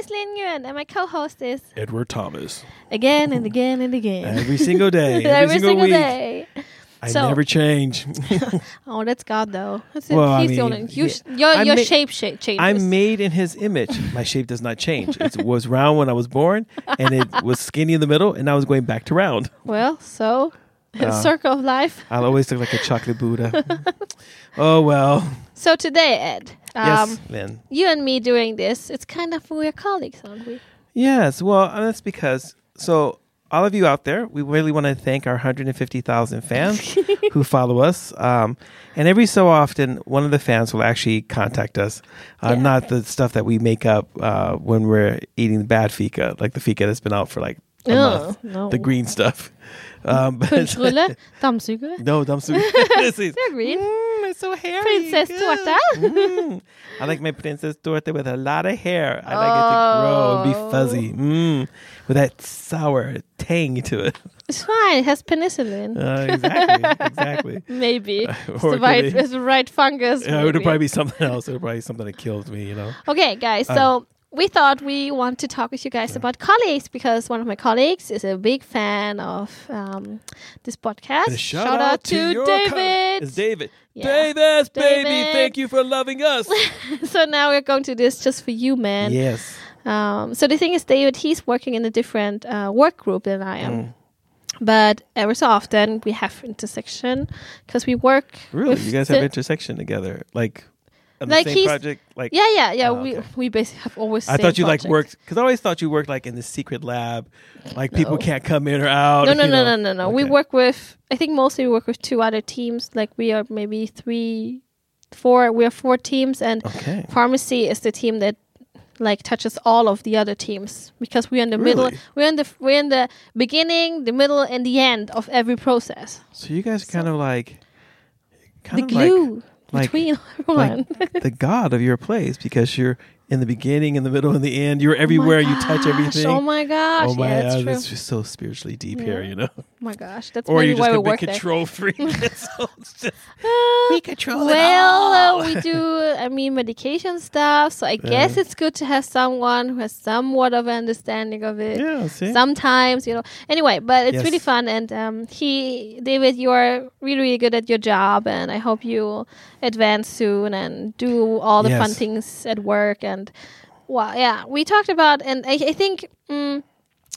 is Lynn Nguyen, and my co-host is Edward Thomas. again and again and again Every single day, every, every single, single week. day. I So- never change. Oh, that's God, though. That's. Well, I mean. You, yeah. sh- your your ma- shape shape changes. I'm made in His image. My shape does not change. It was round when I was born, and it was skinny in the middle, and I was going back to round. well, so Uh, circle of life. I'll always look like a chocolate Buddha. oh well. So today, Ed, um, yes, Lynn. you and me doing this, it's kind of we're colleagues, aren't we? Yes, well, that's because so all of you out there, we really want to thank our 150,000 fans who follow us. Um, and every so often, one of the fans will actually contact us. Uh, Yeah. Not the stuff that we make up uh, when we're eating the bad fika, like the fika that's been out for like a Oh, month, no. the green stuff. Um, but- dammsugare. no, dammsugare. This is- They're green. Mm, it's so hairy. Prinsesstårta. Good. Mm. I like my prinsesstårta with a lot of hair. I like it to grow and be Oh. fuzzy. Mm, with that sour tang to it. It's fine. It has penicillin. Uh, exactly. exactly. maybe it's Or the right, be- it's the right fungus. Yeah, it would maybe. probably be something else. It would probably be something that kills me, you know? Okay, guys. Um, So we thought we want to talk with you guys about colleagues because one of my colleagues is a big fan of um, this podcast. Shout, shout, to, your co- David. It's David. Yeah. Davis, baby. Thank you for loving us. so now we're going to this just for you, man. yes. Um, so the thing is, David, he's working in a different uh, work group than I am. Mm. But ever so often we have intersection because we work. Really? You guys have intersection together? Like, the Like same he's- project? Like, Yeah, yeah, yeah. Oh, we okay. we basically have always. I thought you like worked because I always thought you worked like in the secret lab, like people can't come in or out. No, no, no, no, no, no. We work with. I think mostly we work with two other teams. Like we are maybe three, four. We are four teams, and Okay. pharmacy is the team that like touches all of the other teams because we're in the middle. We're in the we're in the beginning, the middle, and the end of every process. So you guys are kind of like, the kind of glue like between everyone. like the god of your place because you're in the beginning, in the middle, and the end. You're everywhere. you touch everything. Oh my gosh! Oh my yeah, that's god, true. just so spiritually deep here, you know. Oh my gosh, that's Or you're just a big work there. control freak. just, Uh, we control it well, all. uh, we do, I mean, medication stuff. So I guess it's good to have someone who has somewhat of an understanding of it. yeah, see. Sometimes, you know. Anyway, but it's really fun. And um, he, David, you are really, really good at your job. And I hope you advance soon and do all the fun things at work. And well, yeah, we talked about, and I, I think. Mm,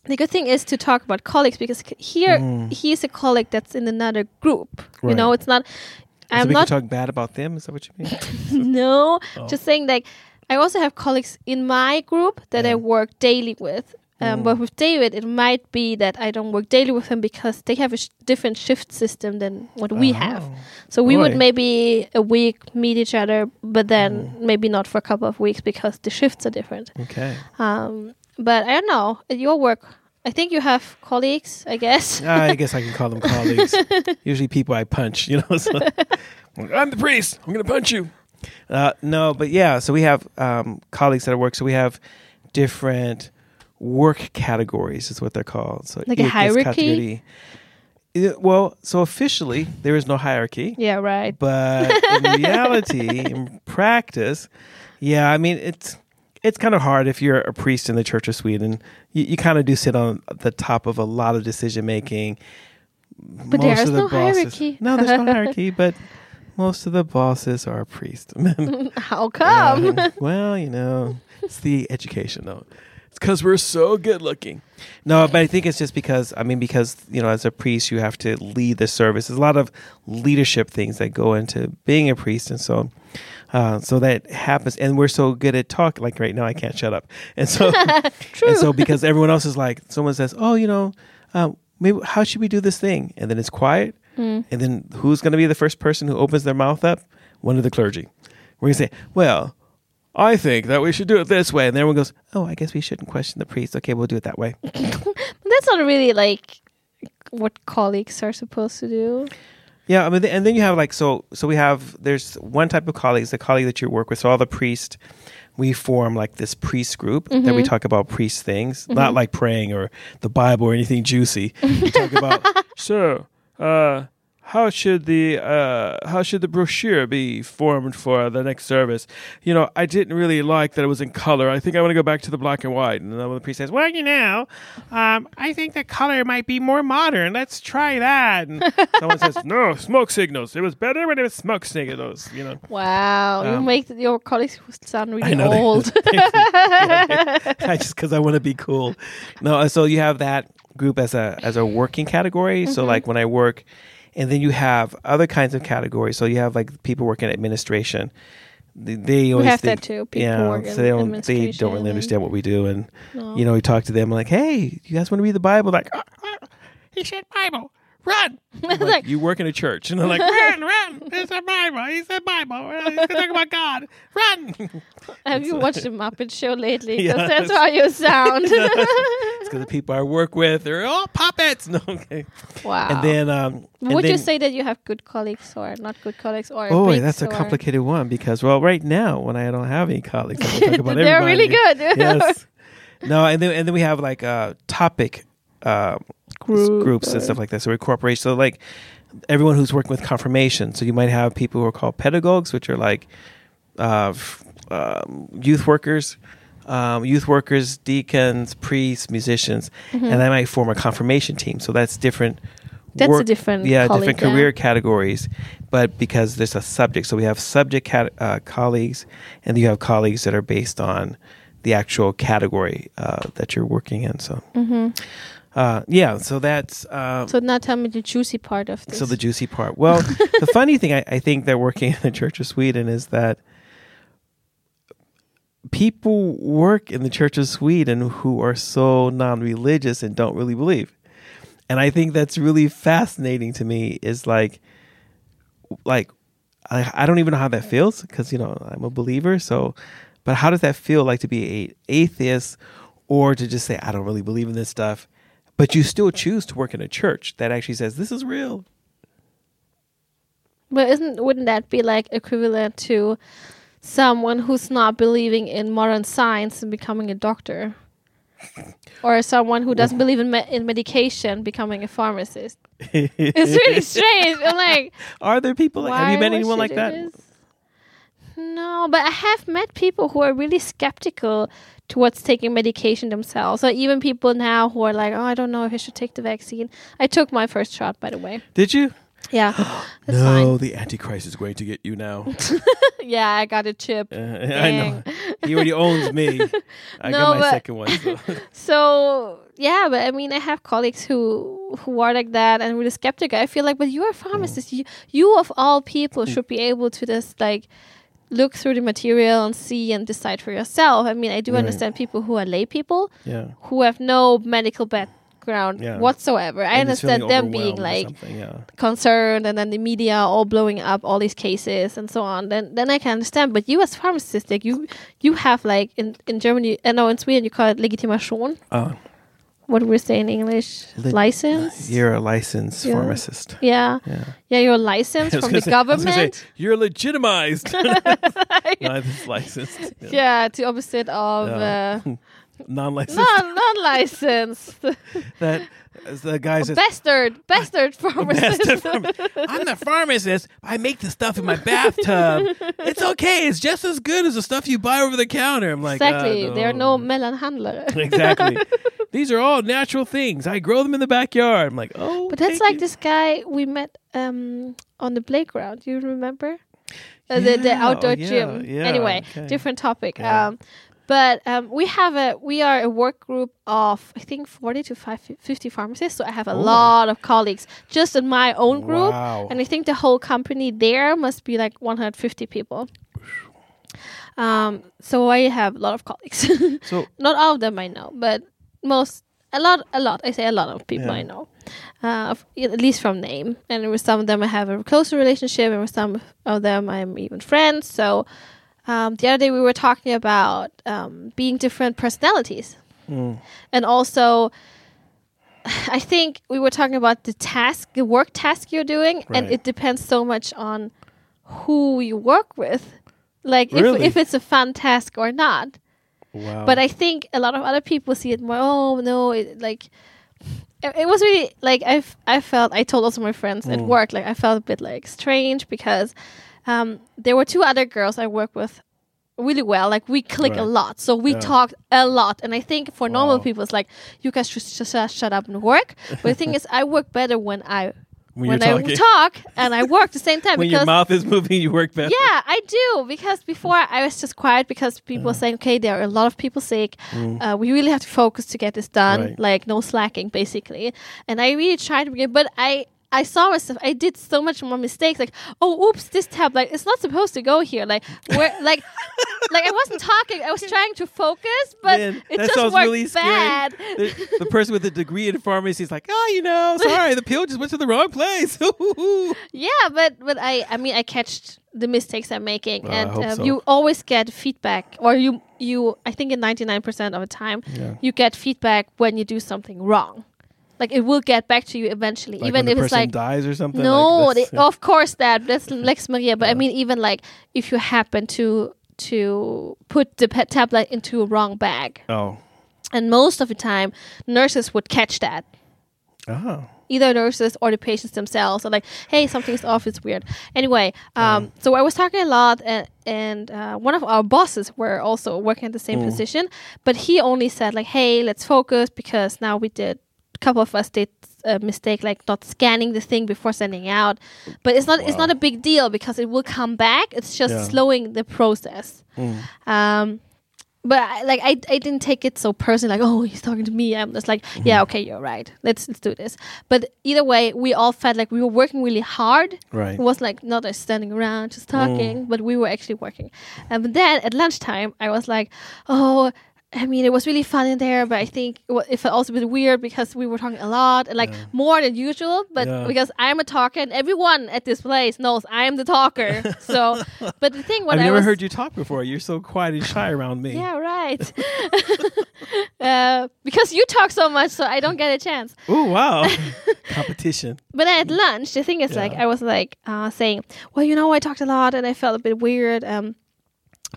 the good thing is to talk about colleagues because here Mm. he's a colleague that's in another group. You know, it's not. I'm we not can talk bad about them. Is that what you mean? no, Oh. just saying like I also have colleagues in my group that I work daily with. Um, Mm. But with David, it might be that I don't work daily with him because they have a sh- different shift system than what we have. Oh. So we would maybe a week meet each other, but then Mm. maybe not for a couple of weeks because the shifts are different. Okay. Um, but I don't know. At your work, I think you have colleagues, I guess. I guess I can call them colleagues. Usually people I punch, you know. So, I'm the priest. I'm going to punch you. Uh, no, but yeah. So we have um, colleagues that at work. So we have different work categories, is what they're called. So Like a hierarchy? Yeah, well, so officially there is no hierarchy, yeah, right. but in reality, in practice, yeah. I mean, it's it's kind of hard if you're a priest in the Church of Sweden. You, you kind of do sit on the top of a lot of decision making. But there is no hierarchy. No, there's no hierarchy, but most of the bosses are priests. How come? Well, you know, it's the education, though. It's because we're so good looking. No, but I think it's just because, I mean, because, you know, as a priest, you have to lead the service. There's a lot of leadership things that go into being a priest. And so, uh, so that happens. And we're so good at talk. Like right now, I can't shut up. And so, True. and so because everyone else is like, someone says, oh, you know, um, maybe how should we do this thing? And then it's quiet. Mm. And then who's going to be the first person who opens their mouth up? One of the clergy. We're going to say, well, I think that we should do it this way. And everyone goes, oh, I guess we shouldn't question the priest. Okay, we'll do it that way. That's not really like what colleagues are supposed to do. Yeah, I mean, and then you have like so. So we have there's one type of colleagues, the colleague that you work with. So all the priests, we form like this priest group that we Mhm. talk about priest things, not like praying or the Bible or anything juicy. we talk about so. Uh, how should the uh, how should the brochure be formed for the next service? You know, I didn't really like that it was in color. I think I want to go back to the black and white. And then the priest says, "Well, you know, um, I think the color might be more modern. Let's try that." And someone says, "No, smoke signals. It was better when it was smoke signals." You know, Wow, you Um, make your colleagues sound really know, they- old. I just because I want to be cool. No, uh, so you have that group as a as a working category. So like when I work, and then you have other kinds of categories. So you have like people working in administration. They, they always have think, that too. People yeah, so they don't they don't really understand what we do, and No. you know we talk to them like, hey, you guys want to read the Bible? Like, "Ah, ah, he said Bible. Run! Like, you work in a church, and they're like, run, run! It's a Bible. He said Bible. He's gonna talk about God. Run! Have you watched the Muppet Show lately? 'Cause Yes. that's how you sound. It's because the people I work with are all puppets. No, okay. wow. And then, um, and would you say that you have good colleagues or not good colleagues or Oh, that's a complicated one because, well, right now when I don't have any colleagues, I'm gonna talk about everything? They're really good. yes. No, and then and then we have like uh topic uh, Group groups or- and stuff like that. So we're corporation. So like everyone who's working with confirmation. So you might have people who are called pedagogues, which are like uh, f- um, youth workers. Um, youth workers, deacons, priests, musicians, Mm-hmm. and they might form a confirmation team. So that's different. That's a different yeah, colleague, different yeah. career categories, but because there's a subject, so we have subject cat- uh, colleagues, and you have colleagues that are based on the actual category uh, that you're working in. So, uh, yeah, so that's Mm-hmm. So now tell me the juicy part of this. so the juicy part. Well, the funny thing I, I think that working in the Church of Sweden is that people work in the Church of Sweden who are so non-religious and don't really believe. And I think that's really fascinating to me is like like I, I don't even know how that feels because you know I'm a believer so but how does that feel like to be a atheist or to just say I don't really believe in this stuff but you still choose to work in a church that actually says this is real But isn't wouldn't that be like equivalent to someone who's not believing in modern science and becoming a doctor? Or someone who doesn't believe in me- in medication becoming a pharmacist? It's really strange. I'm like, Are there people like have you met anyone like that? this? No, but I have met people who are really skeptical towards taking medication themselves. So even people now who are like, oh, I don't know if I should take the vaccine. I took my first shot, by the way. Did you? Yeah, no, fine. the Antichrist is going to get you now. Yeah, I got a chip. Uh, I know. He already owns me. I No, got my but- second one. So. So yeah, but I mean, I have colleagues who who are like that and really skeptical. I feel like, but you're a pharmacist. You you of all people should be able to just like look through the material and see and decide for yourself. I mean, I do Right. understand people who are lay people yeah. who have no medical background Yeah. whatsoever. I And understand them being like yeah. concerned and then the media all blowing up all these cases and so on then then i can understand but you as pharmacist like you you have like in in germany i know in sweden you call it legitimation Uh, what do we say in english Lit- license You're a licensed Yeah. pharmacist. yeah Yeah. yeah you're licensed from the say- I was say, government you're legitimized. Not just licensed. Yeah. yeah to opposite of Yeah. uh, Non-licensed. non non-licensed That as the guy says. bastard bastard pharmacist Bastard pharma- I'm the pharmacist. I make the stuff in my bathtub. It's okay. It's just as good as the stuff you buy over the counter. I'm like, exactly uh, there are no mellanhandlare exactly. These are all natural things. I grow them in the backyard. I'm like, oh, But that's like you. this guy we met um, on the playground. You remember? Uh, the the outdoor oh, yeah, gym. yeah, anyway, okay. different topic. Yeah. Um, but um, we have a we are a work group of I think forty to five, 50 pharmacists. So I have a Oh. lot of colleagues just in my own group, Wow. and I think the whole company there must be like one hundred fifty people. Um, so I have a lot of colleagues. So not all of them I know, but most a lot a lot I say a lot of people Yeah. I know, uh, of- at least from name. And with some of them I have a closer relationship, and with some of them I'm even friends. So um, the other day we were talking about um, being different personalities, mm, and also. I think we were talking about the task, the work task you're doing, and it depends so much on who you work with. Like Really? if if it's a fun task or not. wow. But I think a lot of other people see it more. Oh no, it, like it, it was really like I I felt I told also my friends at Mm. work like I felt a bit like strange because um, there were two other girls I work with really well like we click a lot so we Yeah. talked a lot and I think for normal people it's like you guys should just shut up and work but the thing is I work better when I When, when, I talking, talk and I work the same time when your mouth is moving, you work better. yeah, I do because before I was just quiet because people were saying, okay, there are a lot of people sick. Uh, we really have to focus to get this done. Mm. Right. Like no slacking, basically. And I really tried to begin, but I. I saw myself. I did so much more mistakes. Like, oh, oops, this tab. Like, it's not supposed to go here. Like, where, like, like I wasn't talking. I was trying to focus, but Man, it just worked really bad. The, the person with a degree in pharmacy is like, oh, you know, sorry, the pill just went to the wrong place. Yeah, but but I I mean I catched the mistakes I'm making, Well, and um, so. you always get feedback, or you you I think in 99% of the time Yeah. you get feedback when you do something wrong. Like it will get back to you eventually, Like even if it's like dies or something. no, like they, of course that that's Lex Maria. But I mean, even like if you happen to to put the pet tablet into a wrong bag, oh, and most of the time nurses would catch that oh, either nurses or the patients themselves are like, "Hey, something's off. It's weird." Anyway, um, so I was talking a lot, and, and uh, one of our bosses were also working at the same position, but he only said like, "Hey, let's focus because now we did." Couple of us did a mistake, like not scanning the thing before sending out, but it's not it's not a big deal because it will come back. It's just Yeah. slowing the process. Mm. Um, but I, like I, I didn't take it so personally. Like, oh, he's talking to me. I'm just like, Mm-hmm. yeah, okay, you're right. Let's let's do this. But either way, we all felt like we were working really hard. right. It was like not just standing around just Mm. talking, but we were actually working. And then at lunchtime, I was like, oh. I mean, it was really fun in there, but I think it, it felt also a bit weird because we were talking a lot and like Yeah. more than usual. But Yeah. because I'm a talker and everyone at this place knows I am the talker. so, but the thing when I've I never heard you talk before. You're so quiet and shy around me. yeah, right. uh, because you talk so much, so I don't get a chance. Oh wow, competition. But at lunch, the thing is, like, I was like uh, saying, well, you know, I talked a lot and I felt a bit weird. Um,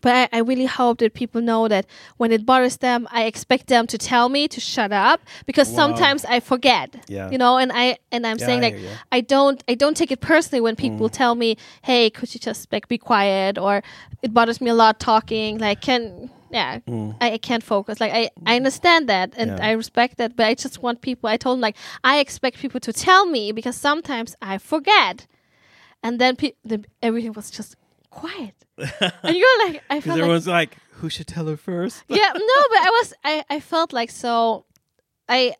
but I, I really hope that people know that when it bothers them, I expect them to tell me to shut up because Wow. sometimes I forget. Yeah. You know, and I and I'm Yeah, saying I like. I don't I don't take it personally when Mm. people tell me, "Hey, could you just like be quiet?" or "It bothers me a lot talking." Like, can yeah, I, I can't focus. Like, I I understand that and Mm. Yeah. I respect that, but I just want people. I told them like I expect people to tell me because sometimes I forget, and then pe- the, everything was just quiet, and you're like, I felt like everyone's like, who should tell her first? yeah no but i was I, I felt like so i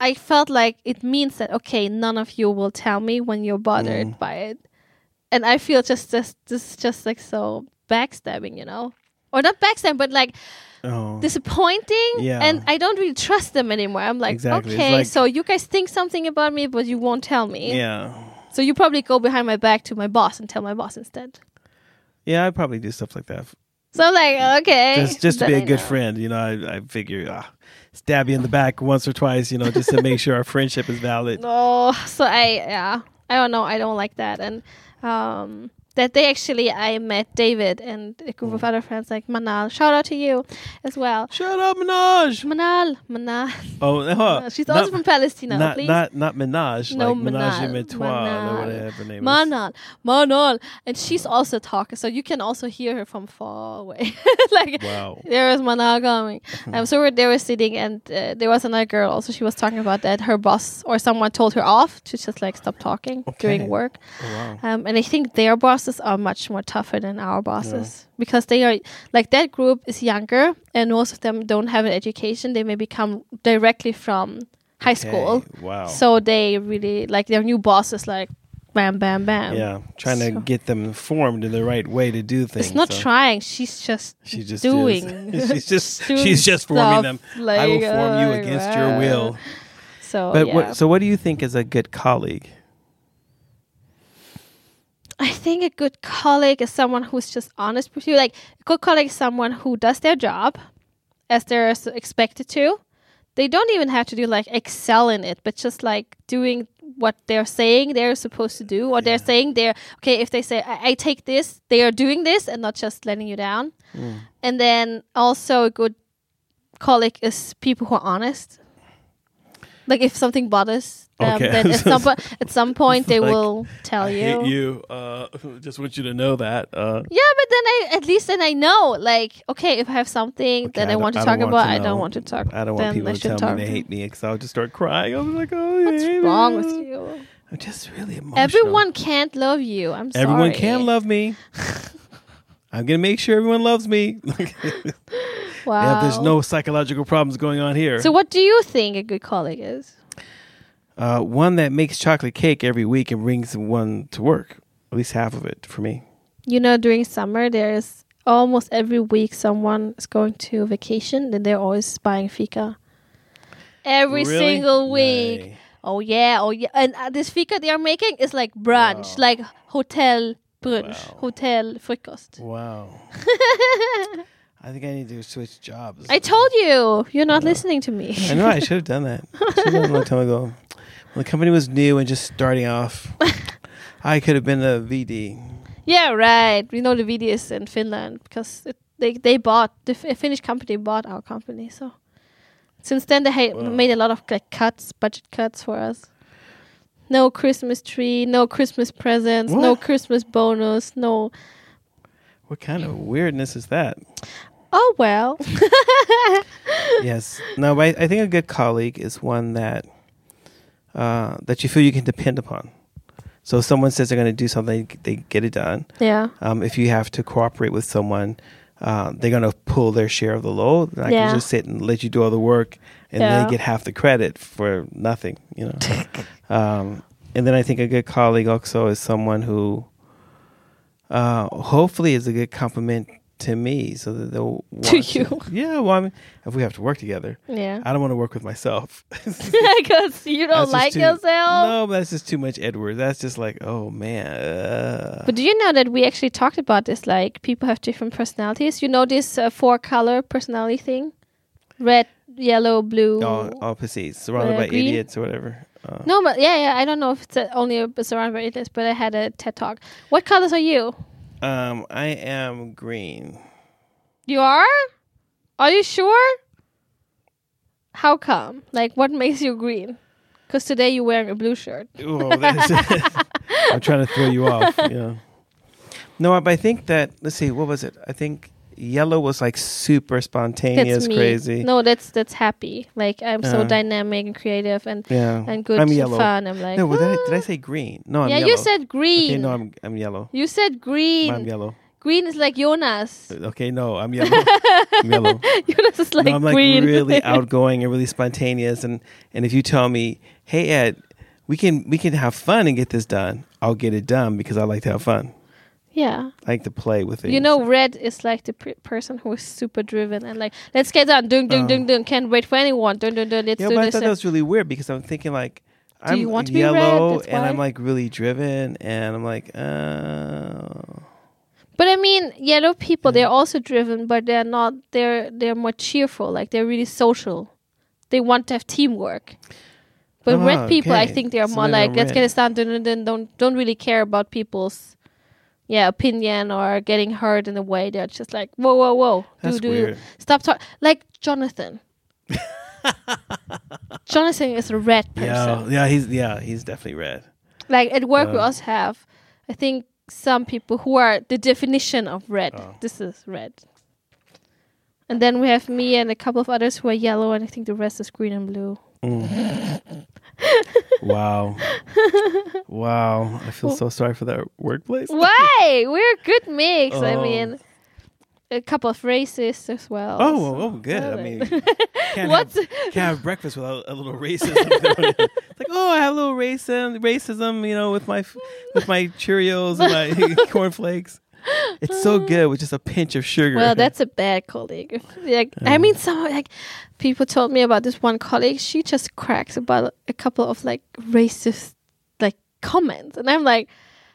i felt like it means that okay none of you will tell me when you're bothered Mm. by it. And i feel just this this is just like so backstabbing you know? Or not backstabbing but like Oh, disappointing. Yeah. and i don't really trust them anymore. I'm like Exactly. Okay like- so you guys think something about me but you won't tell me. Yeah, so you probably go behind my back to my boss and tell my boss instead yeah. I probably do stuff like that. so i'm like okay Just, just to be a I good know. friend, you know. I, I figure, ah, stab you in the back once or twice, you know, just to make sure our friendship is valid. No, so I yeah, I don't know. I don't like that. And um, that day actually, I met David and a group Mm. of other friends like Manal. Shout out to you as well. Shout out Minaj. Manal, Manal. Oh, uh, She's not, also from Palestine. not please. not not Minaj, No, like Menage Manal, or Manal. whatever her name is. Manal, Manal, and she's also talking, so you can also hear her from far away. like Wow. there was Manal coming. Um, so we're, they were sitting, and uh, there was another girl. Also, she was talking about that her boss or someone told her off to just like stop talking Okay. during work. Oh, wow. Um, and I think their bosses are much more tougher than our bosses because they are like that group is younger and most of them don't have an education. They maybe come directly from high school. Wow. So they really like their new bosses like bam, bam, bam. yeah, trying to get them formed in the right way to do things. It's not so trying. She's just She just doing. she's just doing she's just forming them. like, I will form you uh, against your will. So But yeah. what, so, what do you think is a good colleague? I think a good colleague is someone who's just honest with you. Like a good colleague is someone who does their job as they're expected to. They don't even have to do like excel in it, but just like doing what they're saying they're supposed to do, or they're saying they're okay. If they say I, I take this, they are doing this and not just letting you down. Mm. And then also a good colleague is people who are honest. Like if something bothers them, Okay. then at some, at some point they Like, will tell I you. hate you. Uh, just want you to know that. Uh, Yeah, but then I at least then I know. Like, okay, if I have something Okay, that I I, want to talk about, I don't want to talk. I don't want people to tell shouldn't me they hate me because I'll just start crying. I'm like, oh, What's wrong me. with you? I'm just really emotional. Everyone can't love you. I'm sorry. Everyone can love me. I'm gonna make sure everyone loves me. Wow. yeah, there's no psychological problems going on here. So, what do you think a good colleague is? Uh, one that makes chocolate cake every week and brings one to work. At least half of it for me. You know, during summer, there's almost every week someone is going to vacation, and they're always buying fika. Every Really? single week. Oh yeah, oh yeah. And uh, this fika they are making is like brunch, Wow. like hotel brunch, Wow. hotel frukost. Wow. I think I need to switch jobs. I told you, you're not listening to me. I know I should have done that. I should have done it a long time ago. The company was new and just starting off, I could have been the VD. yeah, right. We know the VD is in Finland because it, they they bought the F- Finnish company bought our company. So since then they ha- Wow. made a lot of like cuts, budget cuts for us. No Christmas tree, no Christmas presents, no Christmas bonus, no. What kind of weirdness is that? Oh well. yes. No, but I, I think a good colleague is one that uh, that you feel you can depend upon. So if someone says they're going to do something, they get it done. yeah. Um, if you have to cooperate with someone, uh, they're going to pull their share of the load. I Yeah. can just sit and let you do all the work, and Yeah. they get half the credit for nothing. You know. um, and then I think a good colleague also is someone who, uh, hopefully, is a good compliment to me, so that they'll To you. Yeah. Well, I mean, if we have to work together, Yeah. I don't want to work with myself. Because you don't like too- yourself. No, but that's just too much Edward. That's just like, oh man. uh. But do you know that we actually talked about this? Like people have different personalities. You know this uh, four color personality thing: red, yellow, blue. all opposites, surrounded uh, by green? idiots or whatever. Uh, No, but yeah, yeah. I don't know if it's uh, only a surrounded by idiots, but I had a TED talk. What colors are you? Um, I am green. You are? Are you sure? How come? Like, what makes you green? Because today you're wearing a blue shirt. Oh, that's I'm trying to throw you off. Yeah. No, but I think that let's see, what was it? I think yellow was like super spontaneous, crazy. No, that's that's happy. Like I'm so dynamic and creative and yeah, and good I'm yellow. fun. I'm like, no, did, I, did I "Ah." say green? No, I'm yeah, yellow. you said green. Okay, no, I'm I'm yellow. You said green. I'm yellow. Green is like Jonas. Okay, no, I'm yellow. I'm yellow. Jonas is like no, I'm like green. really outgoing and really spontaneous. And and if you tell me, hey Ed, we can we can have fun and get this done, I'll get it done because I like to have fun. Yeah. I like to play with things. You know, red is like the pr- person who is super driven and like, let's get done. Dun, dun, Oh. dun, dun. Can't wait for anyone. Dun, dun, dun. Let's Yeah, do but I this. thought that was really weird because I'm thinking like Do I'm you want to be red? yellow That's and I'm like really driven and I'm like, uh But I mean, yellow people, they're also driven, but they're not, they're, they're more cheerful. Like they're really social. They want to have teamwork. But Ah, red people, I okay. think they're So more like, let's get red. it done. Dun, dun, dun. Don't, don't really care about people's, yeah, opinion or getting hurt in a way. They're just like, whoa, whoa, whoa. that's do, do. Stop talking. Like Jonathan. Jonathan is a red person. Yeah, yeah, he's yeah, he's definitely red. Like at work, we also have, I think, some people who are the definition of red. Oh. This is red. And then we have me and a couple of others who are yellow, and I think the rest is green and blue. Mm. wow. Wow. I feel so sorry for that workplace. Why? We're a good mix. I Oh. mean, a couple of racists as well. Oh, so- oh, good. I mean, can't What's have, can't have breakfast without a little racism. it's like, oh, I have a little racism, racism, you know, with my with my Cheerios and my cornflakes. It's so good with just a pinch of sugar. Well, that's a bad colleague. Like, I mean, some like people told me about this one colleague. She just cracks about a couple of like racist like comments, and I'm like,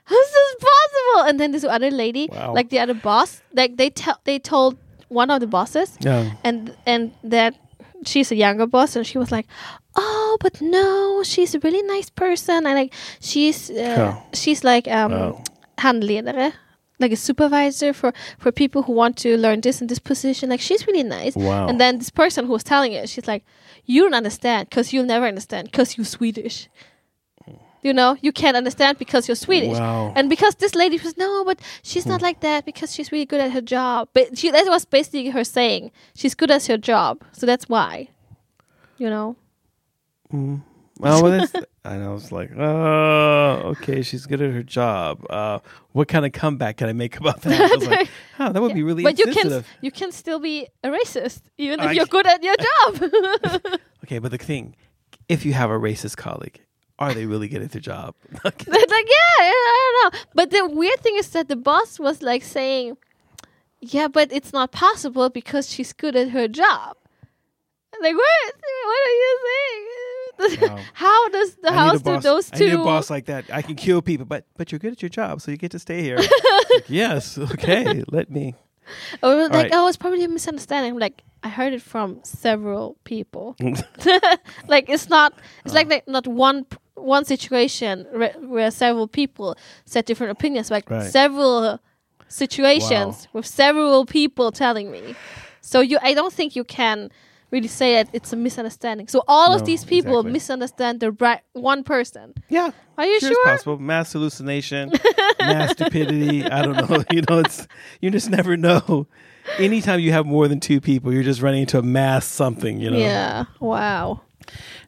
"How's this possible?" And then this other lady, Wow. like the other boss, like they tell they told one of the bosses, yeah. and and that she's a younger boss, and she was like, "Oh, but no, she's a really nice person, and like she's uh, she's like um Oh. handledare." Like a supervisor for for people who want to learn this and this position. Like she's really nice. Wow. And then this person who was telling it, she's like, "You don't understand because you'll never understand because you're Swedish. You know, you can't understand because you're Swedish." Wow. And because this lady was no, but she's not like that because she's really good at her job. But she that was basically her saying she's good at her job, so that's why. You know. Mm. Well, well that's, I was like, oh, okay, she's good at her job. Uh, what kind of comeback can I make about that? I was like, oh, that would be really but you can you can still be a racist even if I you're good at your job. Okay, but the thing, if you have a racist colleague, are they really good at their job? Like, yeah, I don't know. But the weird thing is that the boss was like saying, yeah, but it's not possible because she's good at her job. I'm Like, what? What are you saying? Wow. how does the I house do those I need a boss like that. I can kill people, but but you're good at your job, so you get to stay here. Like, yes, okay, let me. Or like, right. oh, it's probably a misunderstanding. I'm like, I heard it from several people. like, it's not. It's like, oh. like not one one situation where, where several people said different opinions. Like Right. several situations with several people telling me. So you, I don't think you can really say that it's a misunderstanding. So all of these people exactly. misunderstand the right one person. Yeah, Are you sure, sure? it's possible. Mass hallucination, mass stupidity. I don't know. You know, it's you just never know. Anytime you have more than two people, you're just running into a mass something. You know. Yeah. Wow.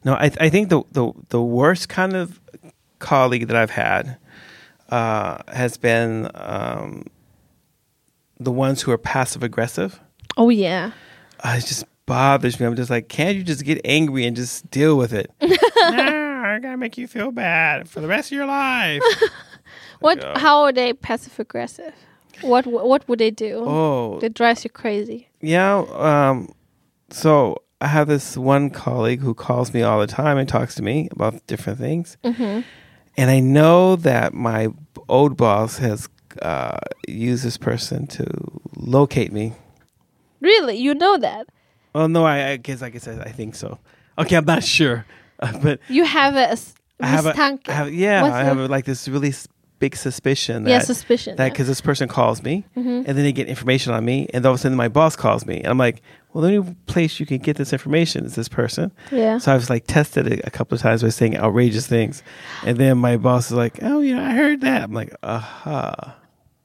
No, I I think the the the worst kind of colleague that I've had uh, has been um, the ones who are passive aggressive. Oh yeah. Uh, it just bothers me. I'm just like, can't you just get angry and just deal with it? no, I gotta make you feel bad for the rest of your life. What? how are they passive aggressive? What? What would they do? oh, That drives you crazy. Yeah. Um, so I have this one colleague who calls me all the time and talks to me about different things. Mm-hmm. And I know that my old boss has uh, used this person to locate me. Really, you know that Oh, no, I, I guess, like I said, I think so. Okay, I'm not sure. Uh, but you have a s- I have, a, misstanke. I have, yeah, What's I have a, like this really s- big suspicion that yeah, suspicion. that because this person calls me Mhm. and then they get information on me and all of a sudden my boss calls me and I'm like, well, the only place you can get this information is this person. yeah. So I was like tested it a couple of times by saying outrageous things, and then my boss is like, "Oh, you know, I heard that." I'm like, "Aha,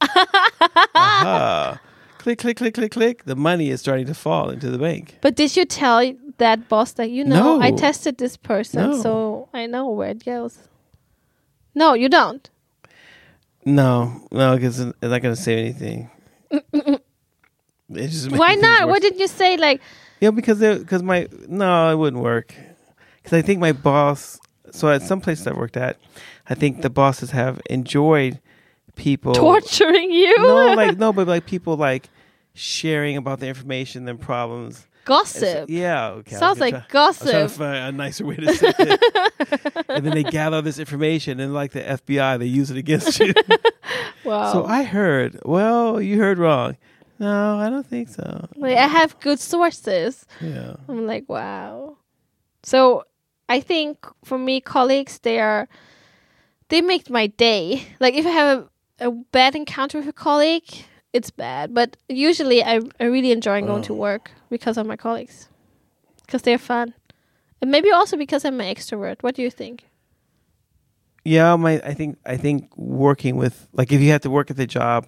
aha." Click, click, click, click, click. The money is starting to fall into the bank. But did you tell that boss that you know I tested this person, No. so I know where it goes? No, you don't. No, no, because it's not going to save anything. Why not? Why didn't you say like? Yeah, because because my no, it wouldn't work. Because I think my boss. So at some places I've worked at, I think the bosses have enjoyed people torturing you. No, like no, but like people like sharing about the information and problems. It's- gossip. yeah, okay. Sounds like try- was trying to gossip. find a nicer way to say it. and then they gather this information, and like the FBI, they use it against you. Wow. So I heard. Well, you heard wrong. No, I don't think so. Like, I have good sources. Yeah. I'm like, wow. So I think for me, colleagues, they are they make my day. Like if I have a, bad encounter with a colleague, it's bad. But usually, I I really enjoy going to Oh. work because of my colleagues, because they're fun, and maybe also because I'm an extrovert. What do you think? Yeah, my I think I think working with like if you had to work at the job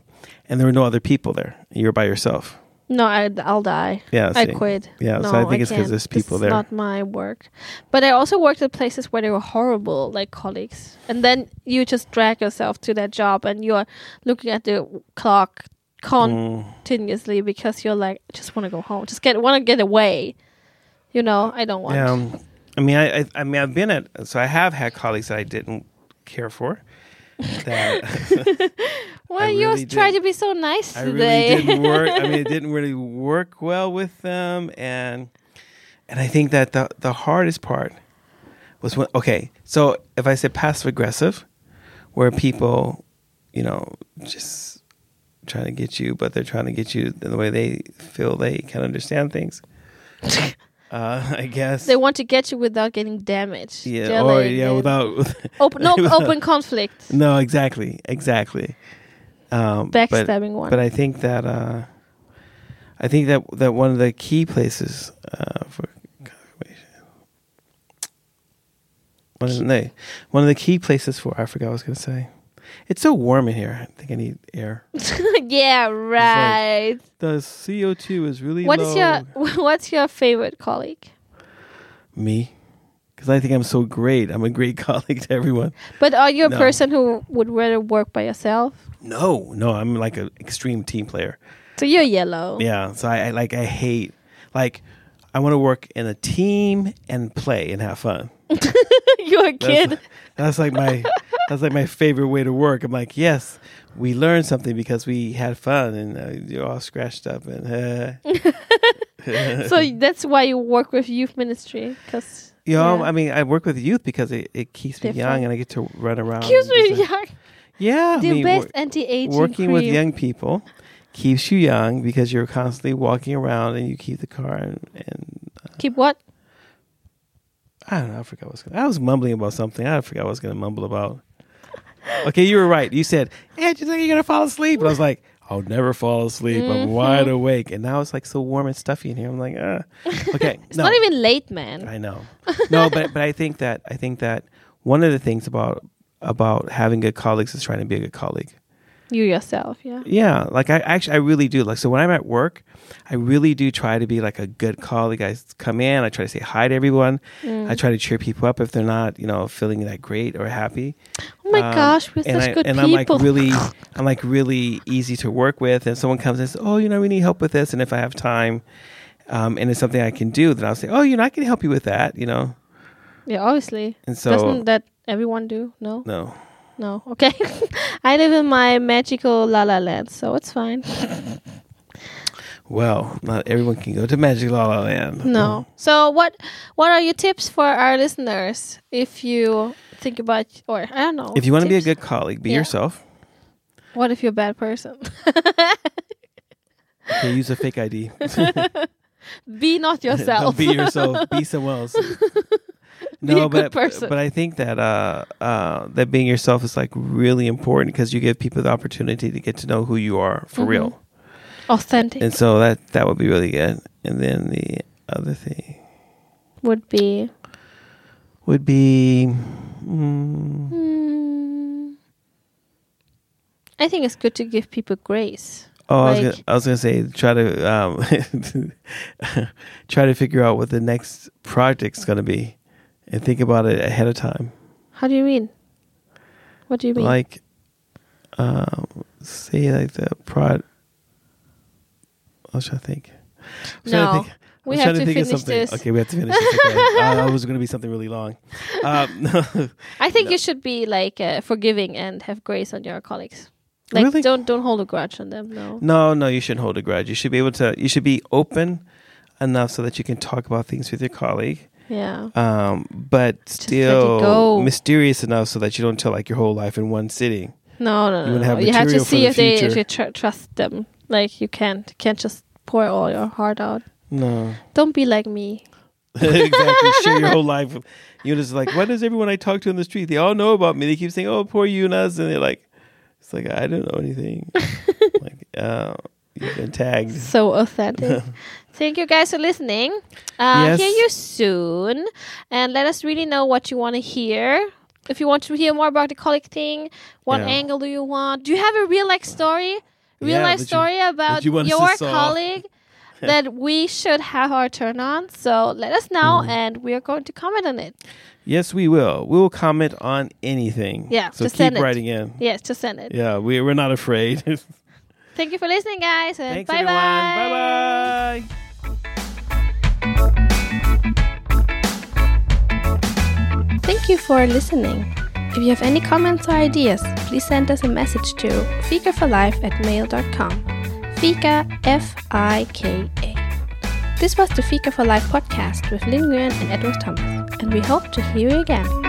and there were no other people there, you were by yourself. No, I, I'll die. Yeah, I quit. Yeah, no, so I think it's because there's people this there. Not my work, but I also worked at places where they were horrible, like colleagues, and then you just drag yourself to that job, and you're looking at the clock Mm. continuously because you're like, I just want to go home, just get want to get away. You know, I don't want. Yeah, um, I mean, I, I, I mean, I've been at, so I have had colleagues that I didn't care for. That well, I you really try did. to be so nice I today. really didn't work. I mean, it didn't really work well with them, and and I think that the the hardest part was when. Okay, so if I say passive aggressive, where people, you know, just trying to get you, but they're trying to get you in the way they feel they can understand things. Uh, I guess. they want to get you without getting damaged. yeah, or yeah, without open no without- open conflict. No, exactly, exactly. Um, but, backstabbing one. but I think that uh, I think that that one of the key places uh, for one of the one of the key places for I forgot what I was going to say. It's so warm in here. I think I need air. yeah, right. The CO two is really What low. your What's your favorite colleague? me? Because I think I'm so great. I'm a great colleague to everyone. But are you a No. person who would rather work by yourself? No, no, I'm like an extreme team player. So you're yellow. Yeah, so I, I like I hate like I want to work in a team and play and have fun. you're a That's, kid. that's like my that's like my favorite way to work. I'm like, yes, we learned something because we had fun and uh, you're all scratched up and uh, so that's why you work with youth ministry, because you know, yeah. I mean, I work with youth because it, it keeps me Different. young and I get to run around. And me, uh, young. Yeah, I The mean, best anti-aging working with young people keeps you young because you're constantly walking around and you keep the car and, and Keep what? I don't know. I forgot what was gonna, I was mumbling about something. I forgot what I was going to mumble about. Okay, you were right. You said, "Hey, do you think you're to fall asleep?" And I was like, "I'll never fall asleep. I'm Mhm. wide awake." And now it's like so warm and stuffy in here. I'm like, ah. Okay, It's no, not even late, man. I know. No, but but I think that I think that one of the things about about having good colleagues is trying to be a good colleague. You yourself, yeah. Yeah, like I actually I really do. Like so when I'm at work, I really do try to be like a good colleague. I s- come in, I try to say hi to everyone. Mm. I try to cheer people up if they're not, you know, feeling that great or happy. oh my Um, gosh, we're and such I, good and people. I'm like really, I'm like really easy to work with. And someone comes and says, "Oh, you know, we need help with this," and if I have time, um, and it's something I can do, then I'll say, "Oh, you know, I can help you with that," you know. yeah, obviously. And so, Doesn't that everyone do? No, no, no. Okay, I live in my magical la la land, so it's fine. well, not everyone can go to Magic La La Land. No. Oh. So what what are your tips for our listeners if you think about or I don't know. If you want to be a good colleague, be Yeah. yourself. What if you're a bad person? Okay, use a fake ID. be not yourself. Don't be yourself. Be someone else. Be a no, good but person. but I think that uh, uh, that being yourself is like really important because you give people the opportunity to get to know who you are for Mhm. real, Authentic and so that that would be really good. And then the other thing would be would be, mm, Hmm. I think it's good to give people grace. oh, I was gonna, I was gonna say try to um, try to figure out what the next project's gonna be, and think about it ahead of time. How do you mean? What do you mean? like um say like the prod I was trying to think. I was trying No, think, I we have to think finish this. Okay, we have to finish this. Okay. uh, it was going to be something really long. Um, I think No. you should be like uh, forgiving and have grace on your colleagues. Like Really? don't don't hold a grudge on them. No. no, no, you shouldn't hold a grudge. You should be able to. You should be open enough so that you can talk about things with your colleague, Yeah. um, but still mysterious enough so that you don't tell like your whole life in one sitting. No, no, You no. would no. have You have to see the if they if you tr- trust them. Like you can't can't just pour all your heart out. No, Don't be like me. exactly. Share your whole life. You're just like, why does everyone I talk to in the street? They all know about me. They keep saying, "Oh, poor Eunice," and they're like, "It's like I don't know anything." like, uh, you've been tagged. So authentic. Thank you guys for listening. Uh, Yes. Hear you soon, and let us really know what you want to hear. If you want to hear more about the colleague thing, what Yeah. angle do you want? Do you have a real life story? Real Yeah, life that you- story about you want us to your colleague that we should have our turn on? So let us know, Mm-hmm. and we are going to comment on it. Yes, we will. We will comment on anything. Yeah, So just keep send it. writing in. Yes, just send it. Yeah, we we're not afraid. Thank you for listening, guys, and Thanks bye everyone. bye. Bye bye. Thank you for listening. If you have any comments or ideas, please send us a message to fikaforlife at mail.com. Fika, F I K A. This was the Fika for Life podcast with Lynn Nguyen and Edward Thomas, and we hope to hear you again.